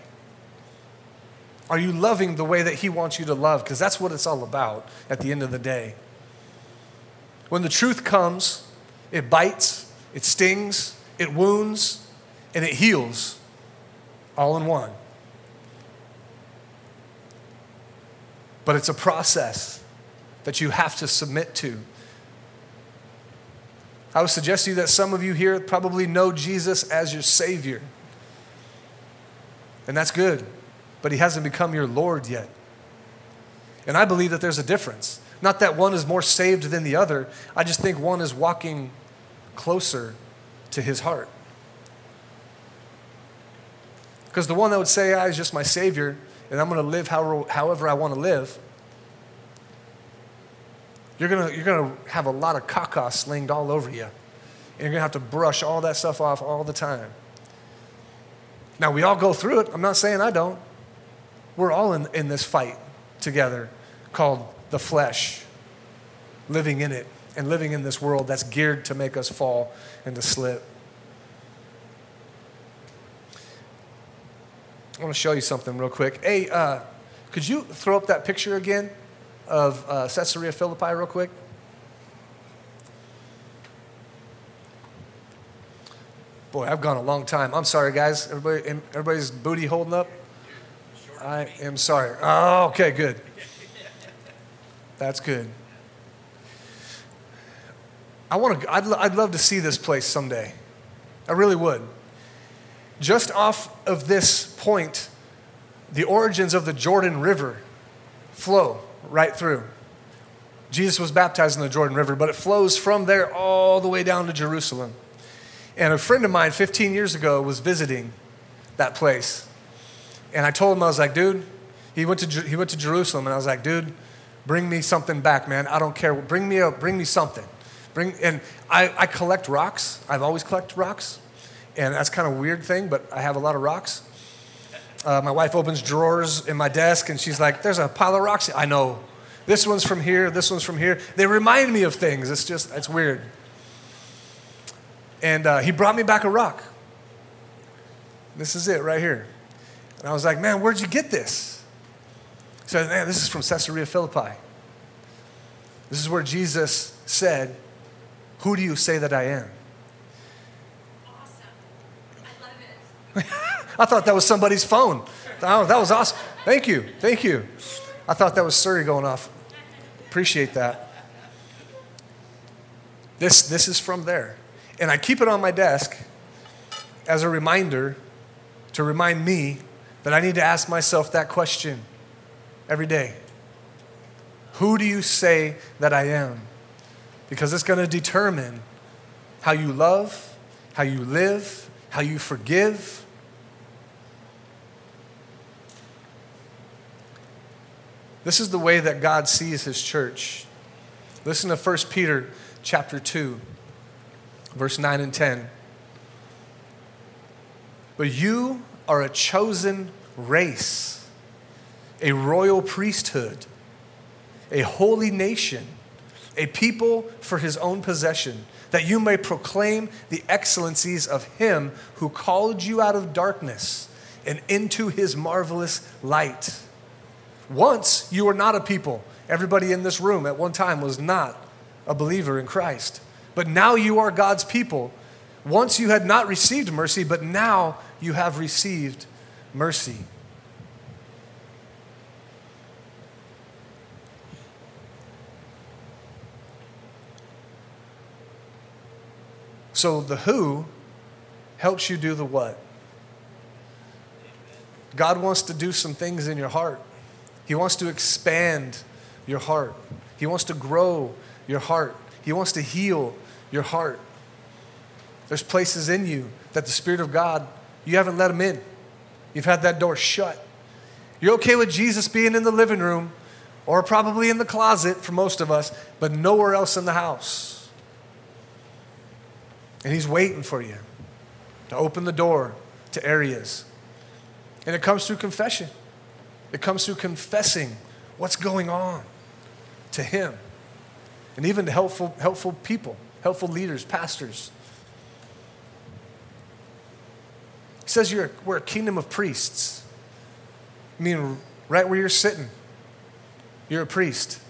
Are you loving the way that He wants you to love? Because that's what it's all about at the end of the day. When the truth comes, it bites, it stings, it wounds, and it heals all in one. But it's a process that you have to submit to. I would suggest to you that some of you here probably know Jesus as your Savior. And that's good, but He hasn't become your Lord yet. And I believe that there's a difference. Not that one is more saved than the other. I just think one is walking closer to his heart. Because the one that would say, ah, I is just my Savior, and I'm going to live however, however I want to live, you're gonna, you're gonna have a lot of caca slinged all over you. And you're to have to brush all that stuff off all the time. Now, we all go through it. I'm not saying I don't. We're all in, in this fight together called the flesh, living in it, and living in this world that's geared to make us fall and to slip. I want to show you something real quick. Hey, uh, could you throw up that picture again of uh, Caesarea Philippi, real quick? Boy, I've gone a long time. I'm sorry, guys. Everybody, everybody's booty holding up. I am sorry. Oh, okay, good. That's good. I want to, I'd, I'd love to see this place someday. I really would. Just off of this point, the origins of the Jordan River flow right through. Jesus was baptized in the Jordan River, but it flows from there all the way down to Jerusalem. And a friend of mine 15 years ago was visiting that place. And I told him, I was like, dude, he went to, he went to Jerusalem, and I was like, dude, bring me something back, man. I don't care. Bring me, a, bring me something. Bring, and I, I collect rocks. I've always collected rocks. And that's kind of a weird thing, but I have a lot of rocks. Uh, my wife opens drawers in my desk and she's like, There's a pile of rocks. I know. This one's from here, this one's from here. They remind me of things. It's just, it's weird. And uh, he brought me back a rock. This is it right here. And I was like, Man, where'd you get this? He said, Man, this is from Caesarea Philippi. This is where Jesus said, Who do you say that I am? Awesome. I thought that was somebody's phone. Oh, that was awesome. Thank you. Thank you. I thought that was Siri going off. Appreciate that. This, this is from there. And I keep it on my desk as a reminder to remind me that I need to ask myself that question every day. Who do you say that I am? Because it's going to determine how you love, how you live, how you forgive. This is the way that God sees his church. Listen to 1 Peter chapter 2, verse 9 and 10. But you are a chosen race, a royal priesthood, a holy nation, a people for his own possession that you may proclaim the excellencies of him who called you out of darkness and into his marvelous light. Once you were not a people. Everybody in this room at one time was not a believer in Christ. But now you are God's people. Once you had not received mercy, but now you have received mercy. So the who helps you do the what. God wants to do some things in your heart. He wants to expand your heart. He wants to grow your heart. He wants to heal your heart. There's places in you that the Spirit of God, you haven't let Him in. You've had that door shut. You're okay with Jesus being in the living room or probably in the closet for most of us, but nowhere else in the house. And He's waiting for you to open the door to areas. And it comes through confession, it comes through confessing what's going on to Him. And even to helpful, helpful people, helpful leaders, pastors. He says you're, we're a kingdom of priests. I mean, right where you're sitting, you're a priest,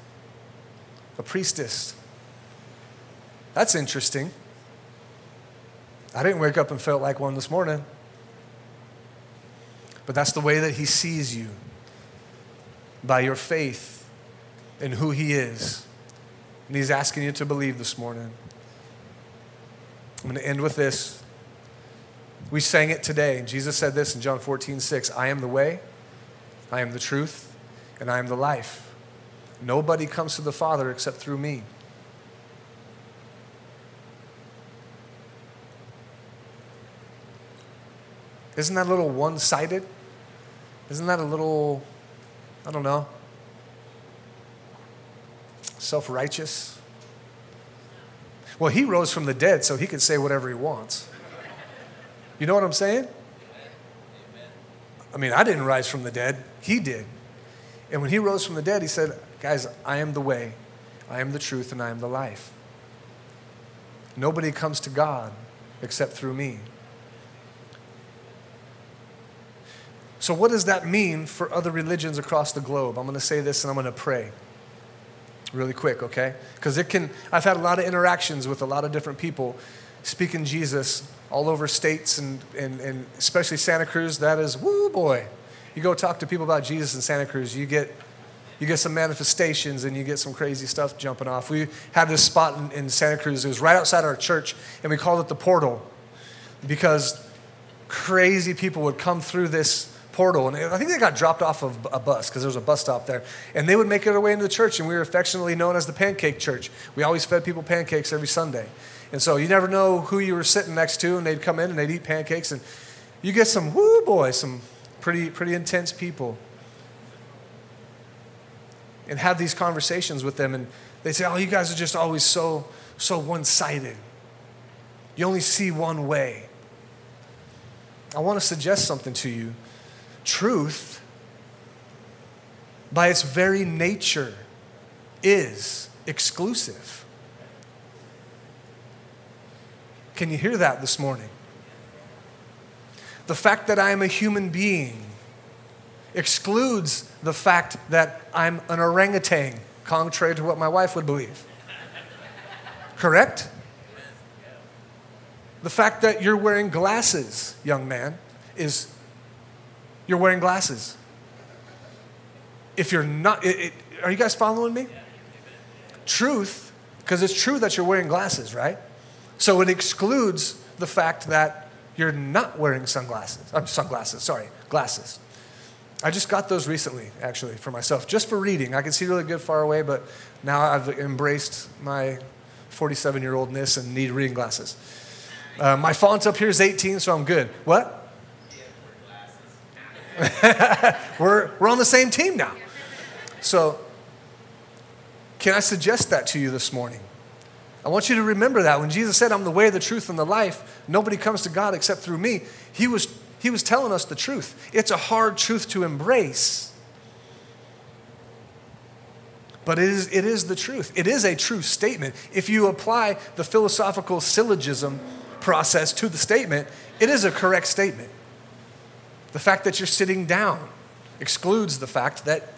a priestess. That's interesting. I didn't wake up and felt like one this morning. But that's the way that He sees you by your faith in who He is. And He's asking you to believe this morning. I'm going to end with this. We sang it today. Jesus said this in John 14, 6 I am the way, I am the truth, and I am the life. Nobody comes to the Father except through me. Isn't that a little one sided? Isn't that a little, I don't know, self righteous? Well, he rose from the dead, so he can say whatever he wants. You know what I'm saying? I mean, I didn't rise from the dead, he did. And when he rose from the dead, he said, Guys, I am the way, I am the truth, and I am the life. Nobody comes to God except through me. So, what does that mean for other religions across the globe? I'm going to say this and I'm going to pray really quick, okay? Because it can, I've had a lot of interactions with a lot of different people speaking Jesus all over states and, and, and especially Santa Cruz. That is, woo boy. You go talk to people about Jesus in Santa Cruz, you get, you get some manifestations and you get some crazy stuff jumping off. We had this spot in, in Santa Cruz, it was right outside our church, and we called it the portal because crazy people would come through this portal. And I think they got dropped off of a bus because there was a bus stop there. And they would make their way into the church, and we were affectionately known as the Pancake Church. We always fed people pancakes every Sunday. And so you never know who you were sitting next to, and they'd come in and they'd eat pancakes. And you get some, woo boy, some pretty, pretty intense people, and have these conversations with them, and they say, Oh, you guys are just always so, so one sided. You only see one way. I want to suggest something to you. Truth, by its very nature, is exclusive. Can you hear that this morning? The fact that I am a human being excludes the fact that I'm an orangutan, contrary to what my wife would believe. Correct? The fact that you're wearing glasses, young man, is you're wearing glasses. If you're not, it, it, are you guys following me? Truth, because it's true that you're wearing glasses, right? So it excludes the fact that you're not wearing sunglasses. I'm sunglasses, sorry, glasses. I just got those recently, actually, for myself, just for reading. I can see really good far away, but now I've embraced my 47 year oldness and need reading glasses. Uh, my font up here is 18, so I'm good. What? we're, we're on the same team now. So, can I suggest that to you this morning? I want you to remember that when Jesus said, I'm the way, the truth, and the life, nobody comes to God except through me, he was, he was telling us the truth. It's a hard truth to embrace, but it is, it is the truth. It is a true statement. If you apply the philosophical syllogism process to the statement, it is a correct statement. The fact that you're sitting down excludes the fact that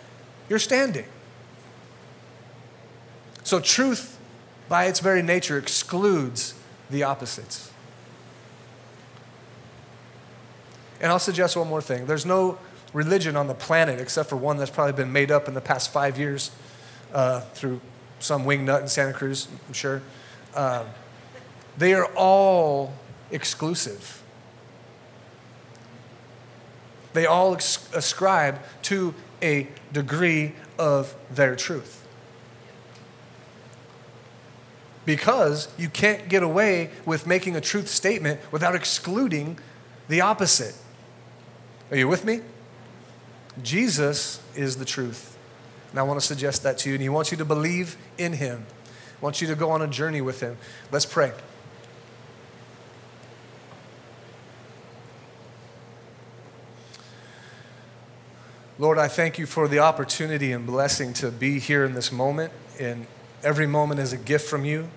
you're standing. So, truth by its very nature, excludes the opposites. And I'll suggest one more thing there's no religion on the planet except for one that's probably been made up in the past five years uh, through some wingnut in Santa Cruz, I'm sure. Uh, they are all exclusive. They all ascribe to a degree of their truth because you can't get away with making a truth statement without excluding the opposite. Are you with me? Jesus is the truth. And I want to suggest that to you. And He wants you to believe in Him, wants you to go on a journey with Him. Let's pray. Lord, I thank you for the opportunity and blessing to be here in this moment. And Every moment is a gift from you.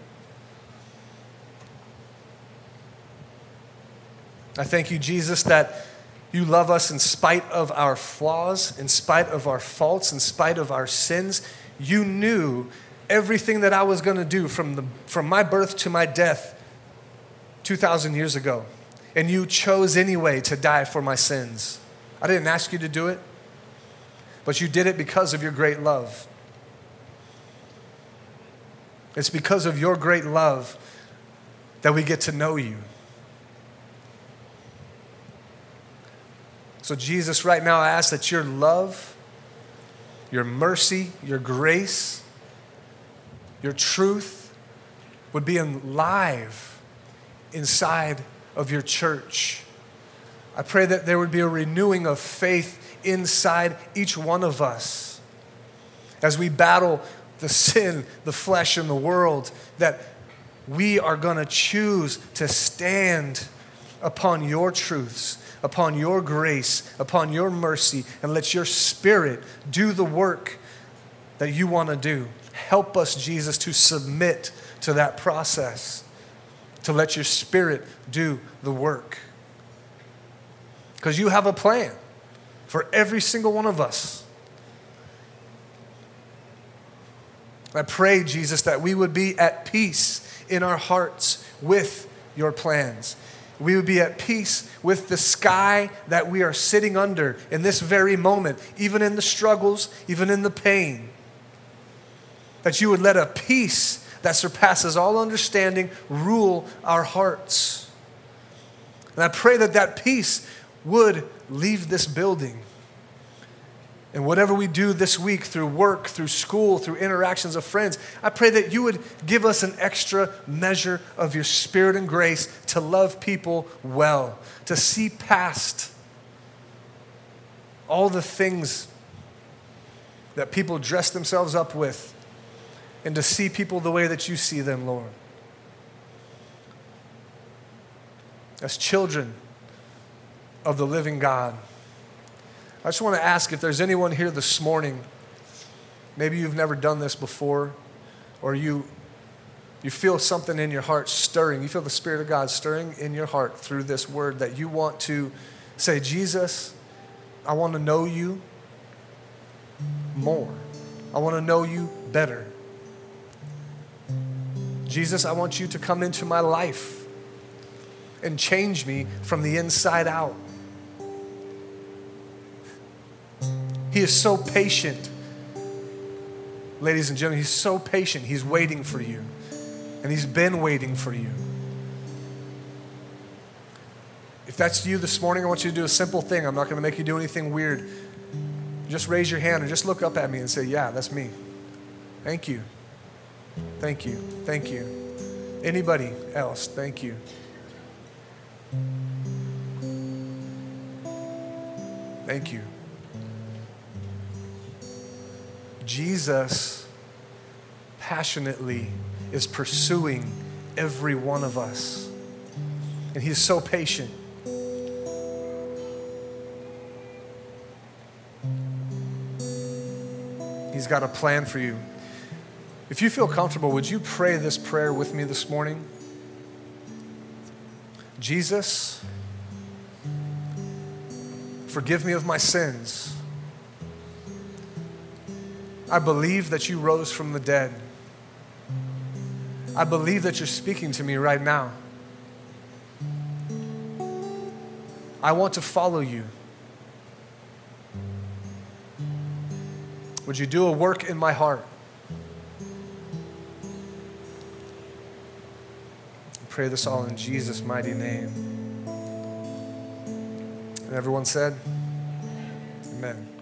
I thank you, Jesus, that you love us in spite of our flaws, in spite of our faults, in spite of our sins. You knew everything that I was going to do from, the, from my birth to my death 2,000 years ago. And you chose anyway to die for my sins. I didn't ask you to do it, but you did it because of your great love. It's because of your great love that we get to know you. So, Jesus, right now, I ask that your love, your mercy, your grace, your truth would be alive inside of your church. I pray that there would be a renewing of faith inside each one of us as we battle the sin, the flesh, and the world, that we are going to choose to stand upon your truths, upon your grace, upon your mercy, and let your spirit do the work that you want to do. Help us, Jesus, to submit to that process, to let your spirit do the work. Because you have a plan for every single one of us. I pray, Jesus, that we would be at peace in our hearts with your plans. We would be at peace with the sky that we are sitting under in this very moment, even in the struggles, even in the pain. That you would let a peace that surpasses all understanding rule our hearts. And I pray that that peace would leave this building and whatever we do this week through work, through school, through interactions of friends, I pray that you would give us an extra measure of your spirit and grace to love people well, to see past all the things that people dress themselves up with, and to see people the way that you see them, Lord. As children of the living God. I just want to ask if there's anyone here this morning, maybe you've never done this before, or you, you feel something in your heart stirring. You feel the Spirit of God stirring in your heart through this word that you want to say, Jesus, I want to know you more. I want to know you better. Jesus, I want you to come into my life and change me from the inside out. He is so patient. Ladies and gentlemen, he's so patient. He's waiting for you. And he's been waiting for you. If that's you this morning, I want you to do a simple thing. I'm not going to make you do anything weird. Just raise your hand and just look up at me and say, Yeah, that's me. Thank you. Thank you. Thank you. Anybody else? Thank you. Thank you. Jesus passionately is pursuing every one of us. And He is so patient. He's got a plan for you. If you feel comfortable, would you pray this prayer with me this morning? Jesus, forgive me of my sins. I believe that you rose from the dead. I believe that you're speaking to me right now. I want to follow you. Would you do a work in my heart? I pray this all in Jesus' mighty name. And everyone said, Amen.